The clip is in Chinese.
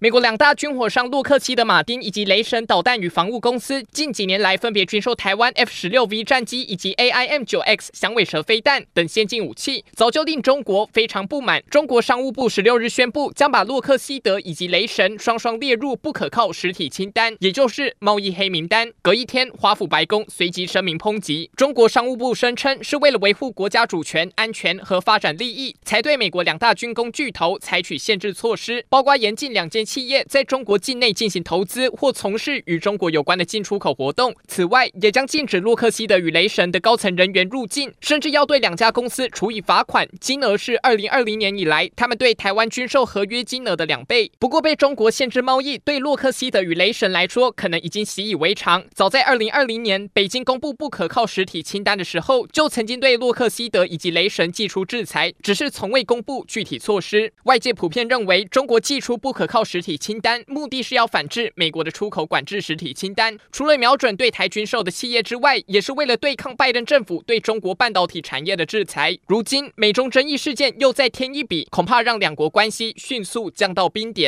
美国两大军火商洛克希德马丁以及雷神导弹与防务公司近几年来分别军售台湾 F 十六 V 战机以及 AIM 九 X 响尾蛇飞弹等先进武器，早就令中国非常不满。中国商务部十六日宣布，将把洛克希德以及雷神双双列入不可靠实体清单，也就是贸易黑名单。隔一天，华府白宫随即声明抨击。中国商务部声称，是为了维护国家主权、安全和发展利益，才对美国两大军工巨头采取限制措施，包括严禁两件。企业在中国境内进行投资或从事与中国有关的进出口活动。此外，也将禁止洛克希德与雷神的高层人员入境，甚至要对两家公司处以罚款，金额是二零二零年以来他们对台湾军售合约金额的两倍。不过，被中国限制贸易，对洛克希德与雷神来说，可能已经习以为常。早在二零二零年，北京公布不可靠实体清单的时候，就曾经对洛克希德以及雷神祭出制裁，只是从未公布具体措施。外界普遍认为，中国祭出不可靠实实体清单目的是要反制美国的出口管制实体清单，除了瞄准对台军售的企业之外，也是为了对抗拜登政府对中国半导体产业的制裁。如今美中争议事件又再添一笔，恐怕让两国关系迅速降到冰点。